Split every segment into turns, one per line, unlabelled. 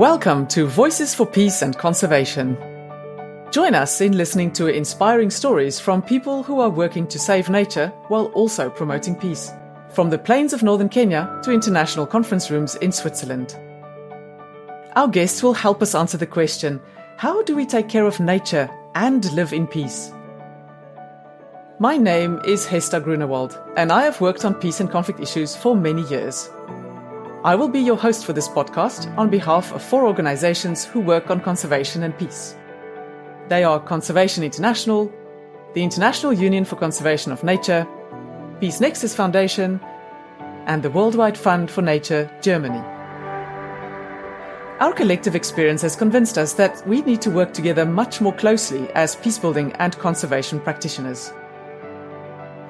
Welcome to Voices for Peace and Conservation. Join us in listening to inspiring stories from people who are working to save nature while also promoting peace. From the plains of northern Kenya to international conference rooms in Switzerland. Our guests will help us answer the question how do we take care of nature and live in peace? My name is Hester Grunewald, and I have worked on peace and conflict issues for many years. I will be your host for this podcast on behalf of four organizations who work on conservation and peace. They are Conservation International, the International Union for Conservation of Nature, Peace Nexus Foundation, and the Worldwide Fund for Nature, Germany. Our collective experience has convinced us that we need to work together much more closely as peacebuilding and conservation practitioners.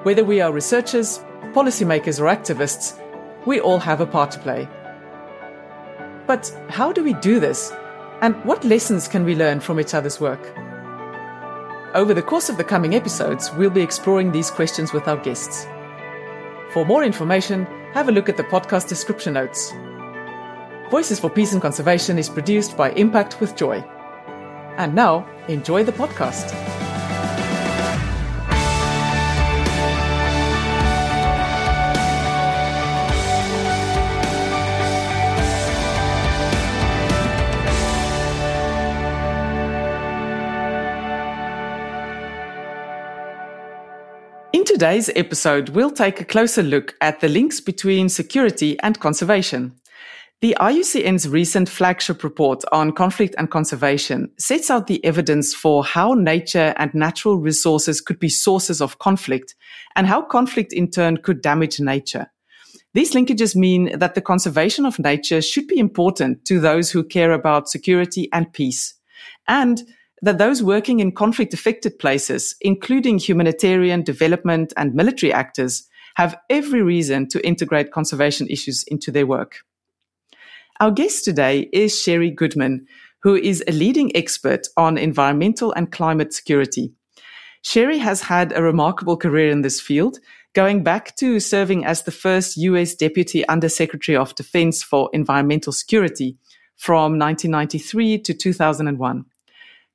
Whether we are researchers, policymakers, or activists, we all have a part to play. But how do we do this? And what lessons can we learn from each other's work? Over the course of the coming episodes, we'll be exploring these questions with our guests. For more information, have a look at the podcast description notes. Voices for Peace and Conservation is produced by Impact with Joy. And now, enjoy the podcast. In today's episode, we'll take a closer look at the links between security and conservation. The IUCN's recent flagship report on conflict and conservation sets out the evidence for how nature and natural resources could be sources of conflict and how conflict in turn could damage nature. These linkages mean that the conservation of nature should be important to those who care about security and peace. And that those working in conflict affected places, including humanitarian, development, and military actors, have every reason to integrate conservation issues into their work. Our guest today is Sherri Goodman, who is a leading expert on environmental and climate security. Sherri has had a remarkable career in this field, going back to serving as the first US Deputy Undersecretary of Defense for Environmental Security from 1993 to 2001.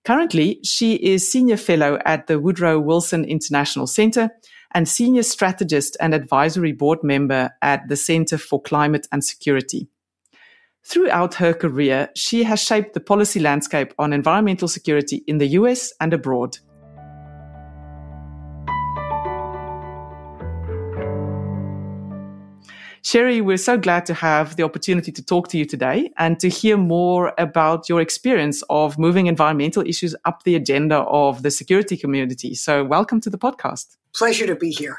Currently, she is Senior Fellow at the Woodrow Wilson International Center and Senior Strategist and Advisory Board Member at the Center for Climate and Security. Throughout her career, she has shaped the policy landscape on environmental security in the US and abroad. Sherri, we're so glad to have the opportunity to talk to you today and to hear more about your experience of moving environmental issues up the agenda of the security community. So, welcome to the podcast.
Pleasure to be here.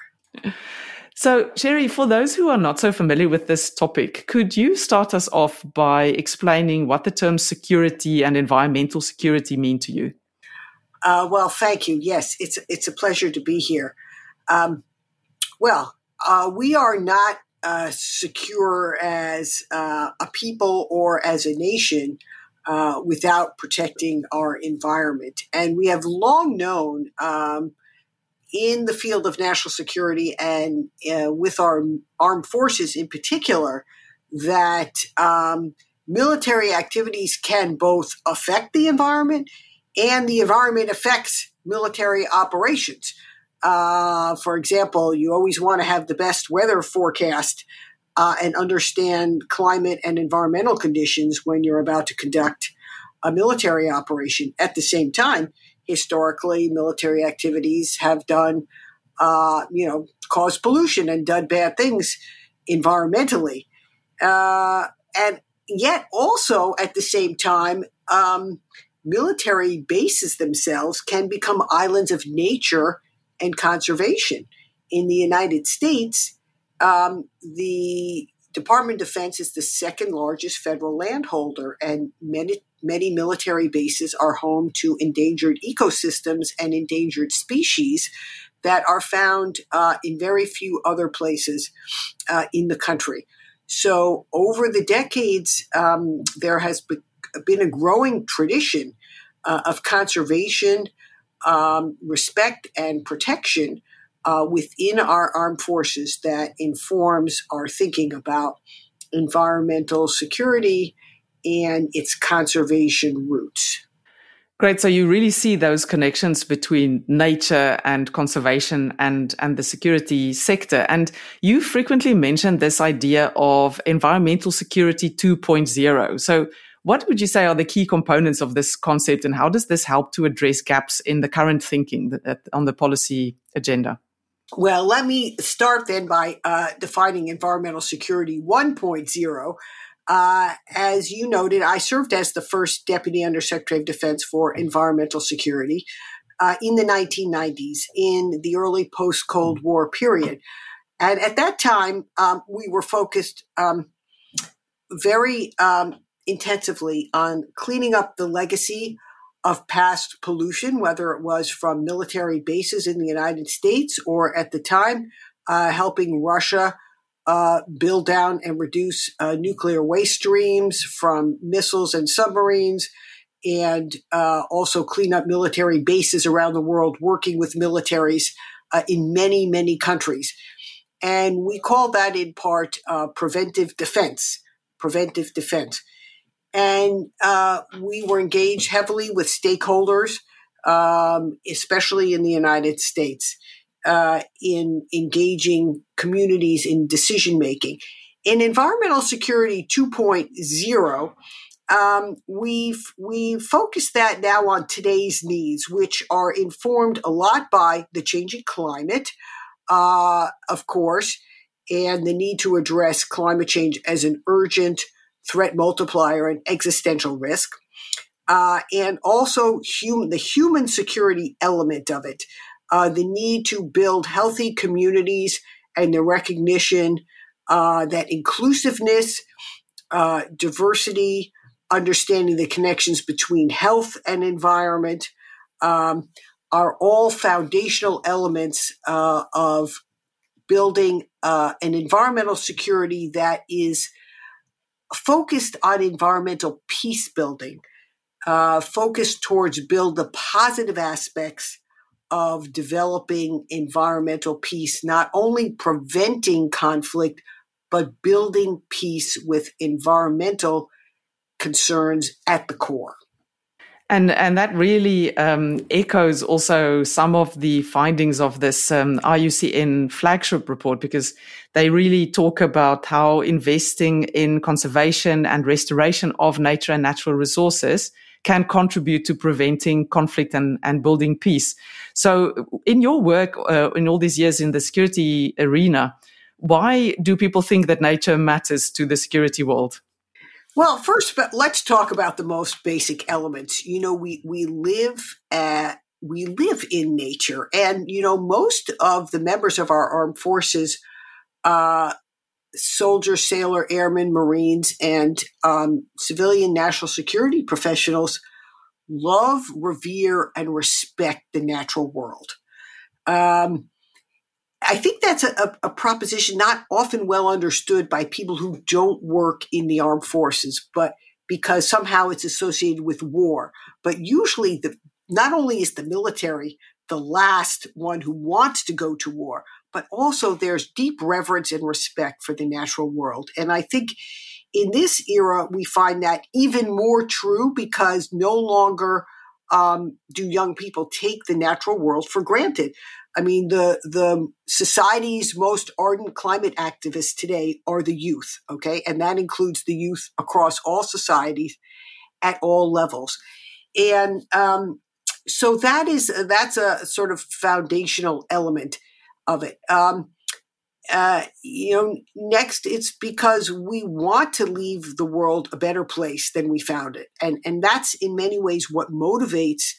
So, Sherri, for those who are not so familiar with this topic, could you start us off by explaining what the terms security and environmental security mean to you?
Uh, well, thank you. Yes, it's it's a pleasure to be here. Um, well, uh, we are not uh, secure as uh, a people or as a nation uh, without protecting our environment. And we have long known um, in the field of national security and uh, with our armed forces in particular that um, military activities can both affect the environment and the environment affects military operations. Uh, for example, you always want to have the best weather forecast uh, and understand climate and environmental conditions when you're about to conduct a military operation. At the same time, historically, military activities have done, uh, you know, caused pollution and done bad things environmentally. Uh, and yet, also at the same time, um, military bases themselves can become islands of nature and conservation. In the United States, um, the Department of Defense is the second largest federal landholder, and many, many military bases are home to endangered ecosystems and endangered species that are found uh, in very few other places uh, in the country. So, over the decades, um, there has been a growing tradition uh, of conservation um, respect and protection uh, within our armed forces that informs our thinking about environmental security and its conservation roots.
Great. So you really see those connections between nature and conservation and, and the security sector. And you frequently mentioned this idea of environmental security 2.0. So what would you say are the key components of this concept and how does this help to address gaps in the current thinking on the policy agenda?
Well, let me start then by uh, defining environmental security 1.0 uh, as you noted, I served as the first Deputy Undersecretary of Defense for Environmental Security uh, in the 1990s, in the early post Cold War period. And at that time, um, we were focused um, very um, intensively on cleaning up the legacy of past pollution, whether it was from military bases in the United States or at the time uh, helping Russia uh, build down and reduce uh, nuclear waste streams from missiles and submarines, and uh, also clean up military bases around the world, working with militaries uh, in many, many countries. And we call that in part uh, preventive defense. Preventive defense. And uh, we were engaged heavily with stakeholders, um, especially in the United States uh, in engaging communities in decision making. In environmental security 2.0, um, we've we focused that now on today's needs, which are informed a lot by the changing climate, uh, of course, and the need to address climate change as an urgent threat multiplier and existential risk, uh, and also hum- the human security element of it uh, the need to build healthy communities and the recognition uh, that inclusiveness, uh, diversity, understanding the connections between health and environment um, are all foundational elements uh, of building uh, an environmental security that is focused on environmental peace building, uh, focused towards build the positive aspects of developing environmental peace, not only preventing conflict, but building peace with environmental concerns at the core.
And and that really um, echoes also some of the findings of this um, IUCN flagship report because they really talk about how investing in conservation and restoration of nature and natural resources can contribute to preventing conflict and, and building peace. So, in your work, uh, in all these years in the security arena, why do people think that nature matters to the security world?
Well, first, but let's talk about the most basic elements. You know, we we live at we live in nature, and you know, most of the members of our armed forces uh, soldier, sailor, airmen, Marines, and um, civilian national security professionals love, revere, and respect the natural world. Um, I think that's a, a, proposition not often well understood by people who don't work in the armed forces, but because somehow it's associated with war. But usually, the not only is the military the last one who wants to go to war, but also there's deep reverence and respect for the natural world. And I think in this era, we find that even more true because no longer um, do young people take the natural world for granted. I mean, the the society's most ardent climate activists today are the youth, okay, and that includes the youth across all societies at all levels, and um, so that is that's a sort of foundational element of it. Um, uh, you know, next it's because we want to leave the world a better place than we found it, and and that's in many ways what motivates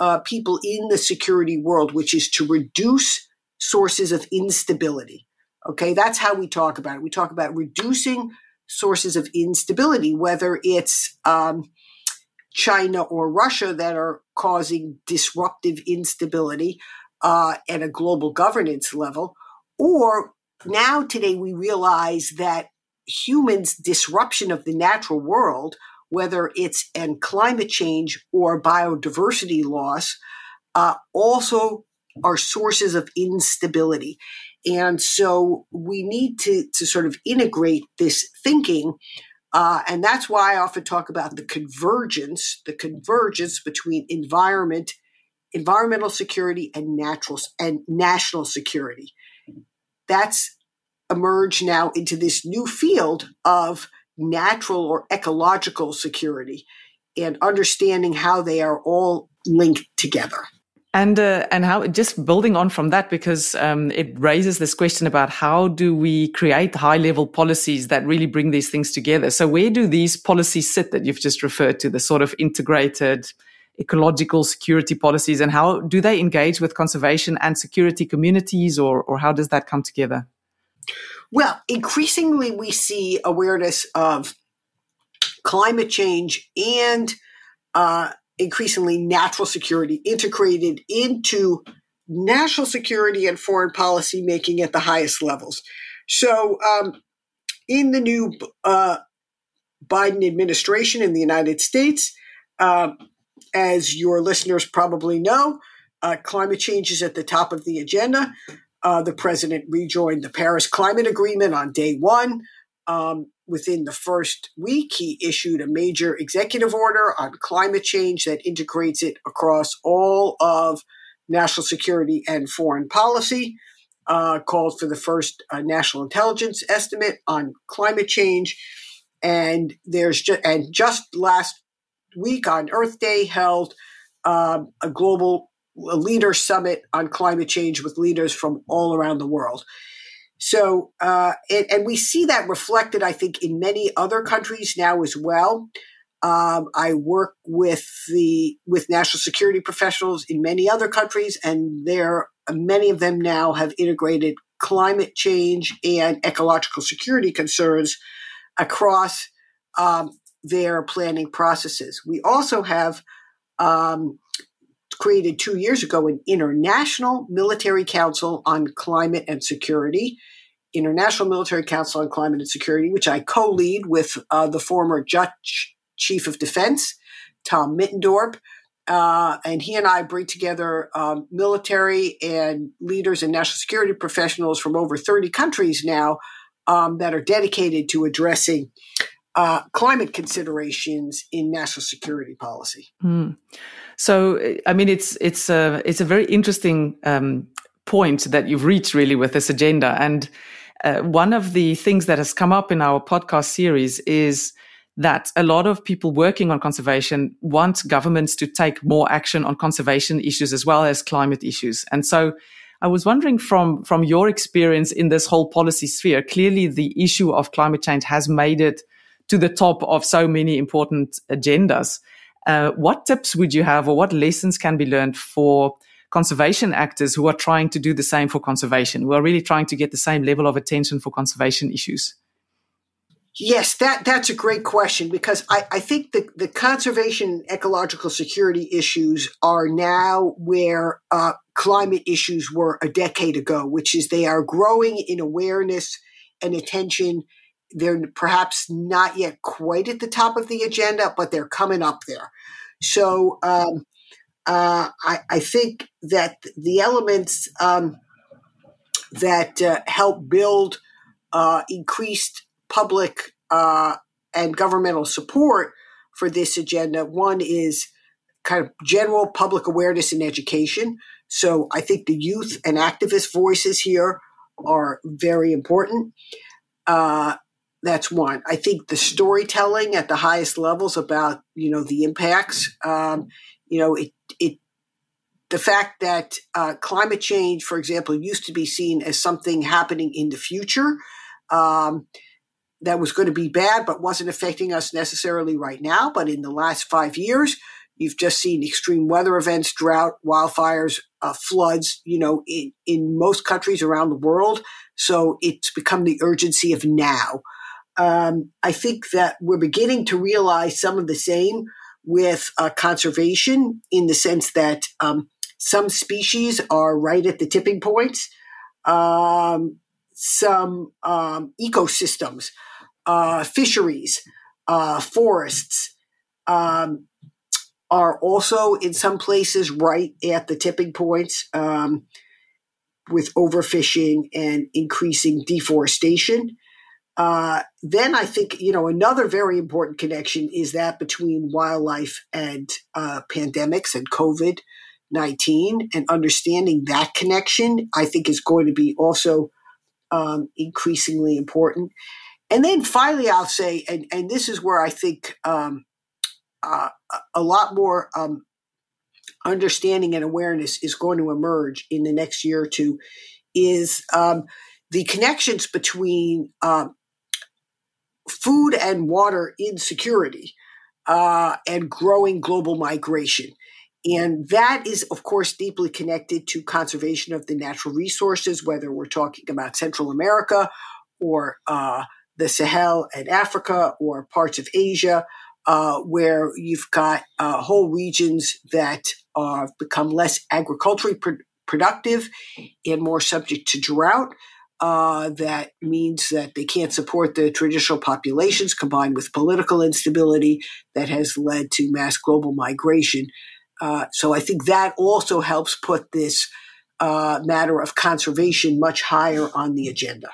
uh, people in the security world, which is to reduce sources of instability. Okay, that's how we talk about it. We talk about reducing sources of instability, whether it's um, China or Russia that are causing disruptive instability uh, at a global governance level, or now today we realize that humans' disruption of the natural world, whether it's in climate change or biodiversity loss, uh, also are sources of instability. And so we need to, to sort of integrate this thinking Uh, and that's why I often talk about the convergence, the convergence between environment, environmental security, and natural and national security. That's emerged now into this new field of natural or ecological security and understanding how they are all linked together.
And uh, and how just building on from that because um, it raises this question about how do we create high level policies that really bring these things together. So where do these policies sit that you've just referred to, the sort of integrated ecological security policies, and how do they engage with conservation and security communities, or or how does that come together?
Well, increasingly we see awareness of climate change and uh, increasingly natural security integrated into national security and foreign policy making at the highest levels. So, um, in the new uh, Biden administration in the United States, uh, as your listeners probably know, uh, climate change is at the top of the agenda. Uh, the president rejoined the Paris Climate Agreement on day one. Um, within the first week, he issued a major executive order on climate change that integrates it across all of national security and foreign policy. Uh, called for the first uh, national intelligence estimate on climate change, and there's just and just last week on Earth Day held um, a global leader summit on climate change with leaders from all around the world. So, uh, and, and, we see that reflected, I think, in many other countries now as well. Um, I work with the with national security professionals in many other countries, and there many of them now have integrated climate change and ecological security concerns across um, their planning processes. We also have um, created two years ago an international military council on climate and security. International Military Council on Climate and Security, which I co lead with uh, the former Dutch Chief of Defense, Tom Middendorp. Uh, and he and I bring together um, military and leaders and national security professionals from over 30 countries now um, that are dedicated to addressing uh, climate considerations in national security policy.
Mm. So, I mean, it's it's a it's a very interesting um, point that you've reached really with this agenda. And uh, one of the things that has come up in our podcast series is that a lot of people working on conservation want governments to take more action on conservation issues as well as climate issues. And so I was wondering from, from your experience in this whole policy sphere, clearly the issue of climate change has made it to the top of so many important agendas. Uh, what tips would you have or what lessons can be learned for conservation actors who are trying to do the same for conservation, who are really trying to get the same level of attention for conservation issues?
Yes, that, that's a great question because I, I think the, the conservation ecological security issues are now where uh, climate issues were a decade ago, which is they are growing in awareness and attention they're perhaps not yet quite at the top of the agenda, but they're coming up there. So um, uh, I, I, think that the elements um, that uh, help build uh, increased public uh, and governmental support for this agenda one is kind of general public awareness and education. So I think the youth and activist voices here are very important. Uh, that's one. I think the storytelling at the highest levels about you know the impacts. Um, you know it it the fact that uh, climate change, for example, used to be seen as something happening in the future. Um, that was going to be bad, but wasn't affecting us necessarily right now. But in the last five years, you've just seen extreme weather events, drought, wildfires, uh, floods, you know, in, in most countries around the world. So it's become the urgency of now um, I think that we're beginning to realize some of the same with uh, conservation in the sense that um, some species are right at the tipping points. Um, some um, ecosystems, uh, fisheries, uh, forests um, are also in some places right at the tipping points um, with overfishing and increasing deforestation. Uh, then I think, you know, another very important connection is that between wildlife and uh, pandemics and COVID 19 and understanding that connection, I think is going to be also um, increasingly important. And then finally, I'll say, and, and this is where I think um, uh, a lot more um, understanding and awareness is going to emerge in the next year or two, is um, the connections between um, food and water insecurity uh, and growing global migration. And that is, of course, deeply connected to conservation of the natural resources, whether we're talking about Central America or uh, the Sahel and Africa or parts of Asia, uh, where you've got uh, whole regions that have become less agriculturally pr- productive and more subject to drought. Uh, that means that they can't support the traditional populations combined with political instability that has led to mass global migration. Uh, so I think that also helps put this uh, matter of conservation much higher on the agenda.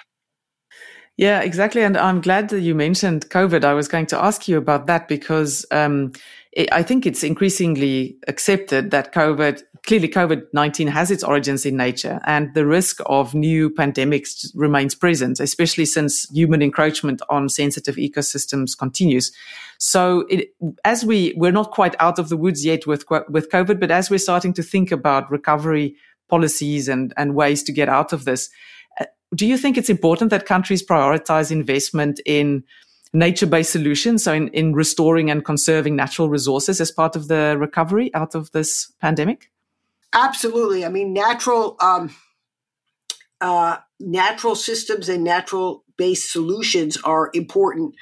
Yeah, exactly. And I'm glad that you mentioned COVID. I was going to ask you about that because um, it, I think it's increasingly accepted that COVID, clearly COVID-19 has its origins in nature and the risk of new pandemics remains present, especially since human encroachment on sensitive ecosystems continues. So it, as we, we're not quite out of the woods yet with, with COVID, but as we're starting to think about recovery policies and, and ways to get out of this, do you think it's important that countries prioritize investment in nature-based solutions, so in, in restoring and conserving natural resources as part of the recovery out of this pandemic?
Absolutely. I mean, natural um, uh, natural systems and natural-based solutions are important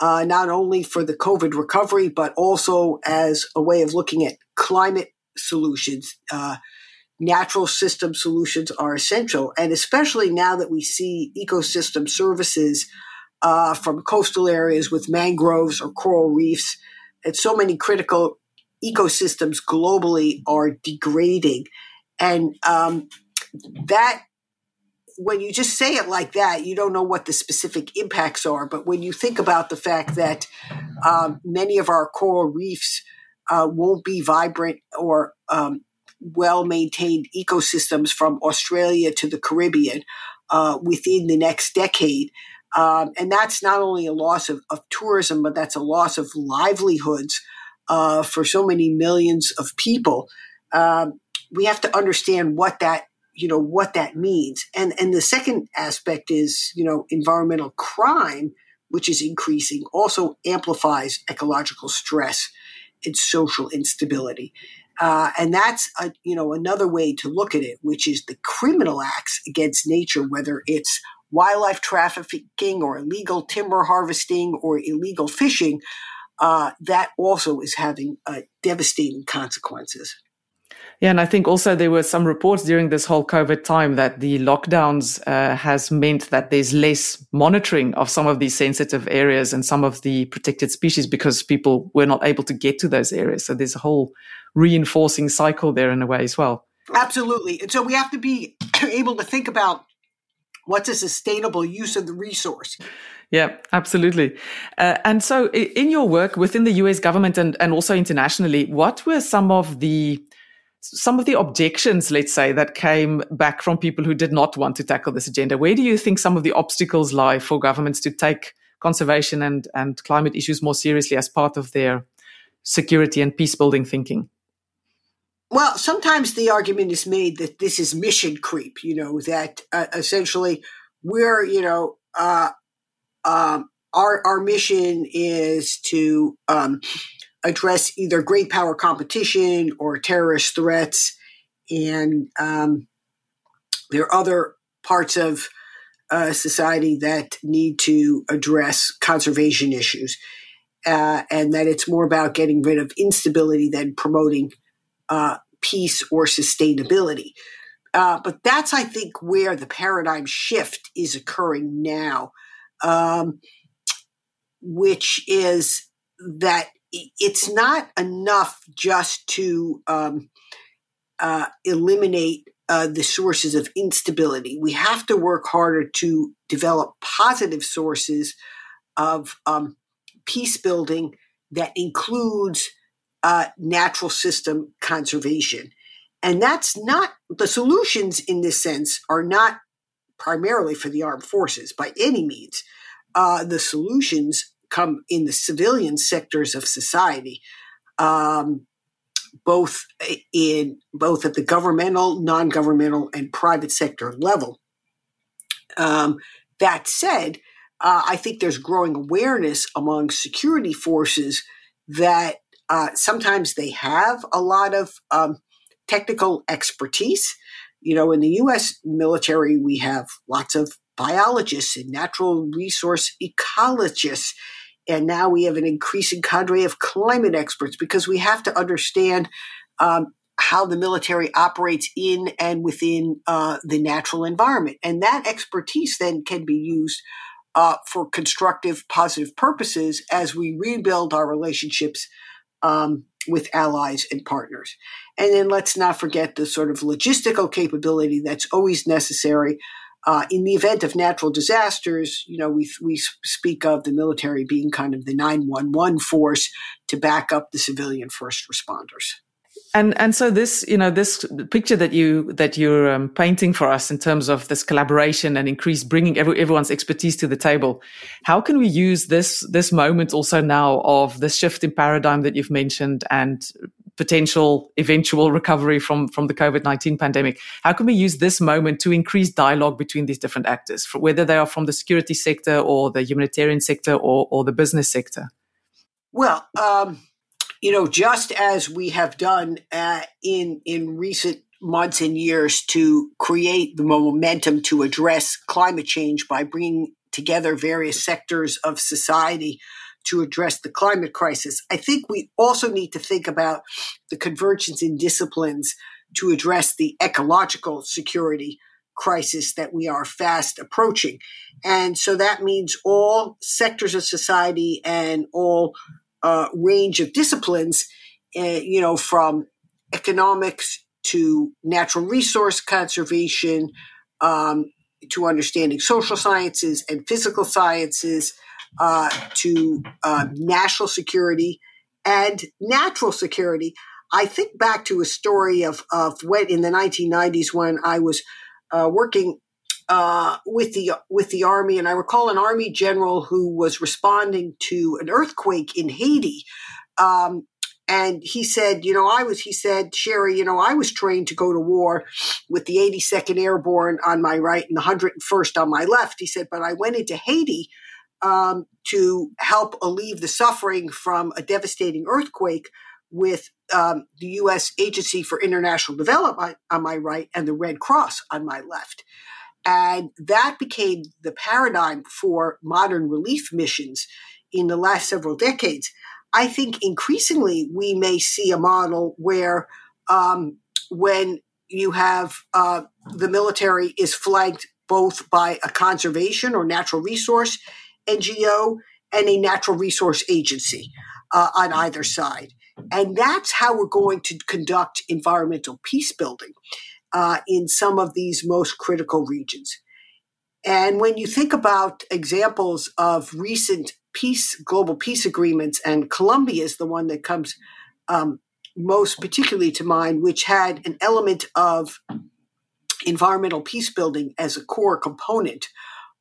uh, not only for the COVID recovery, but also as a way of looking at climate solutions. Uh, natural system solutions are essential. And especially now that we see ecosystem services uh, from coastal areas with mangroves or coral reefs, and so many critical ecosystems globally are degrading. And um, that, when you just say it like that, you don't know what the specific impacts are. But when you think about the fact that um, many of our coral reefs uh, won't be vibrant or um, well maintained ecosystems from Australia to the Caribbean uh, within the next decade. Um, and that's not only a loss of, of, tourism, but that's a loss of livelihoods uh, for so many millions of people. Um, we have to understand what that you know what that means and and the second aspect is you know environmental crime which is increasing also amplifies ecological stress and social instability uh, and that's a, you know another way to look at it, which is the criminal acts against nature, whether it's wildlife trafficking or illegal timber harvesting or illegal fishing. Uh, that also is having uh, devastating consequences.
Yeah, and I think also there were some reports during this whole COVID time that the lockdowns uh, has meant that there's less monitoring of some of these sensitive areas and some of the protected species because people were not able to get to those areas. So there's a whole reinforcing cycle there in a way as well.
Absolutely. And so we have to be able to think about what's a sustainable use of the resource.
Yeah, absolutely. Uh, and so, in your work within the US government and, and also internationally, what were some of the some of the objections, let's say, that came back from people who did not want to tackle this agenda? Where do you think some of the obstacles lie for governments to take conservation and, and climate issues more seriously as part of their security and peace building thinking?
Well, sometimes the argument is made that this is mission creep, you know, that uh, essentially we're, you know, uh, um, our, our mission is to um, address either great power competition or terrorist threats. And um, there are other parts of uh, society that need to address conservation issues. Uh, and that it's more about getting rid of instability than promoting uh, peace or sustainability. Uh, but that's, I think, where the paradigm shift is occurring now, um, which is that it's not enough just to um, uh, eliminate uh, the sources of instability. We have to work harder to develop positive sources of um, peace building that includes uh, natural system conservation. And that's not the solutions in this sense are not primarily for the armed forces by any means. Uh, the solutions come in the civilian sectors of society, um, both in both at the governmental, non-governmental, and private sector level. Um, that said, uh, I think there's growing awareness among security forces that uh, sometimes they have a lot of um, technical expertise. You know, in the U.S. military, we have lots of biologists and natural resource ecologists. And now we have an increasing cadre of climate experts because we have to understand um, how the military operates in and within uh, the natural environment. And that expertise then can be used uh, for constructive, positive purposes as we rebuild our relationships um, with allies and partners. And then let's not forget the sort of logistical capability that's always necessary. Uh, in the event of natural disasters, you know, we, we speak of the military being kind of the 911 force to back up the civilian first responders
and and so this you know this picture that you that you're um, painting for us in terms of this collaboration and increase bringing every, everyone's expertise to the table how can we use this this moment also now of the shift in paradigm that you've mentioned and potential eventual recovery from from the covid-19 pandemic? How can we use this moment to increase dialogue between these different actors whether they are from the security sector or the humanitarian sector or, or the business sector?
Well um you know, just as we have done uh, in in recent months and years to create the momentum to address climate change by bringing together various sectors of society to address the climate crisis. I think we also need to think about the convergence in disciplines to address the ecological security crisis that we are fast approaching. And so that means all sectors of society and all uh, range of disciplines, uh, you know, from economics to natural resource conservation um, to understanding social sciences and physical sciences uh, to uh, national security and natural security. I think back to a story of, of when in the 1990s when I was uh, working uh, with the with the army, and I recall an army general who was responding to an earthquake in Haiti. Um, and he said, you know, I was, he said, Sherri, you know, I was trained to go to war with the 82nd Airborne on my right and the 101st on my left. He said, but I went into Haiti um, to help alleviate the suffering from a devastating earthquake with um, the U.S. Agency for International Development on my right and the Red Cross on my left. And that became the paradigm for modern relief missions in the last several decades. I think increasingly we may see a model where um, when you have uh, the military is flanked both by a conservation or natural resource NGO and a natural resource agency uh, on either side. And that's how we're going to conduct environmental peace building uh, in some of these most critical regions. And when you think about examples of recent peace, global peace agreements, and Colombia is the one that comes um, most particularly to mind, which had an element of environmental peace building as a core component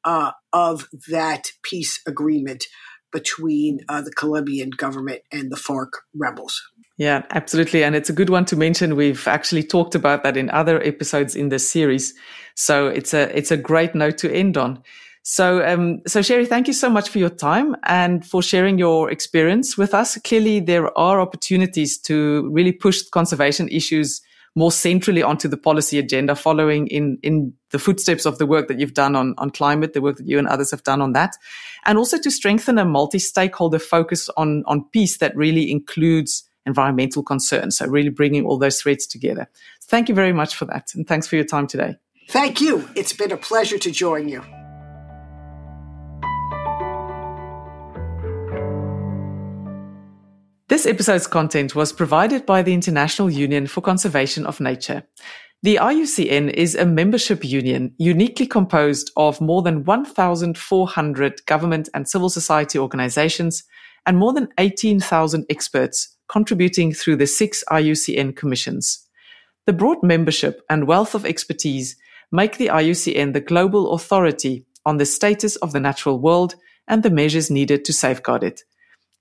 uh, of that peace agreement between uh, the Colombian government and the FARC rebels.
Yeah, absolutely. And it's a good one to mention. We've actually talked about that in other episodes in this series. So it's a, it's a great note to end on. So, um, so Sherri, thank you so much for your time and for sharing your experience with us. Clearly, there are opportunities to really push conservation issues more centrally onto the policy agenda, following in, in the footsteps of the work that you've done on, on climate, the work that you and others have done on that. And also to strengthen a multi-stakeholder focus on, on peace that really includes environmental concerns. So really bringing all those threads together. Thank you very much for that. And thanks for your time today.
Thank you. It's been a pleasure to join you.
This episode's content was provided by the International Union for Conservation of Nature. The IUCN is a membership union uniquely composed of more than 1,400 government and civil society organizations and more than 18,000 experts contributing through the six IUCN commissions. The broad membership and wealth of expertise make the IUCN the global authority on the status of the natural world and the measures needed to safeguard it.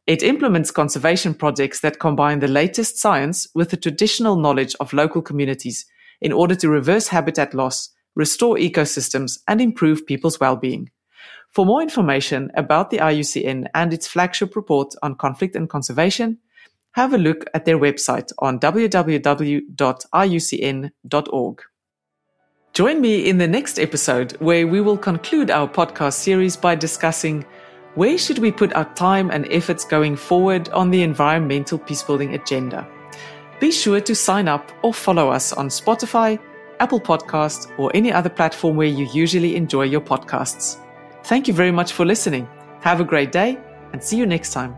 It implements conservation projects that combine the latest science with the traditional knowledge of local communities in order to reverse habitat loss, restore ecosystems, and improve people's well-being. For more information about the IUCN and its flagship report on conflict and conservation, have a look at their website on www.iucn.org. Join me in the next episode where we will conclude our podcast series by discussing where should we put our time and efforts going forward on the environmental peacebuilding agenda? Be sure to sign up or follow us on Spotify, Apple Podcasts, or any other platform where you usually enjoy your podcasts. Thank you very much for listening. Have a great day and see you next time.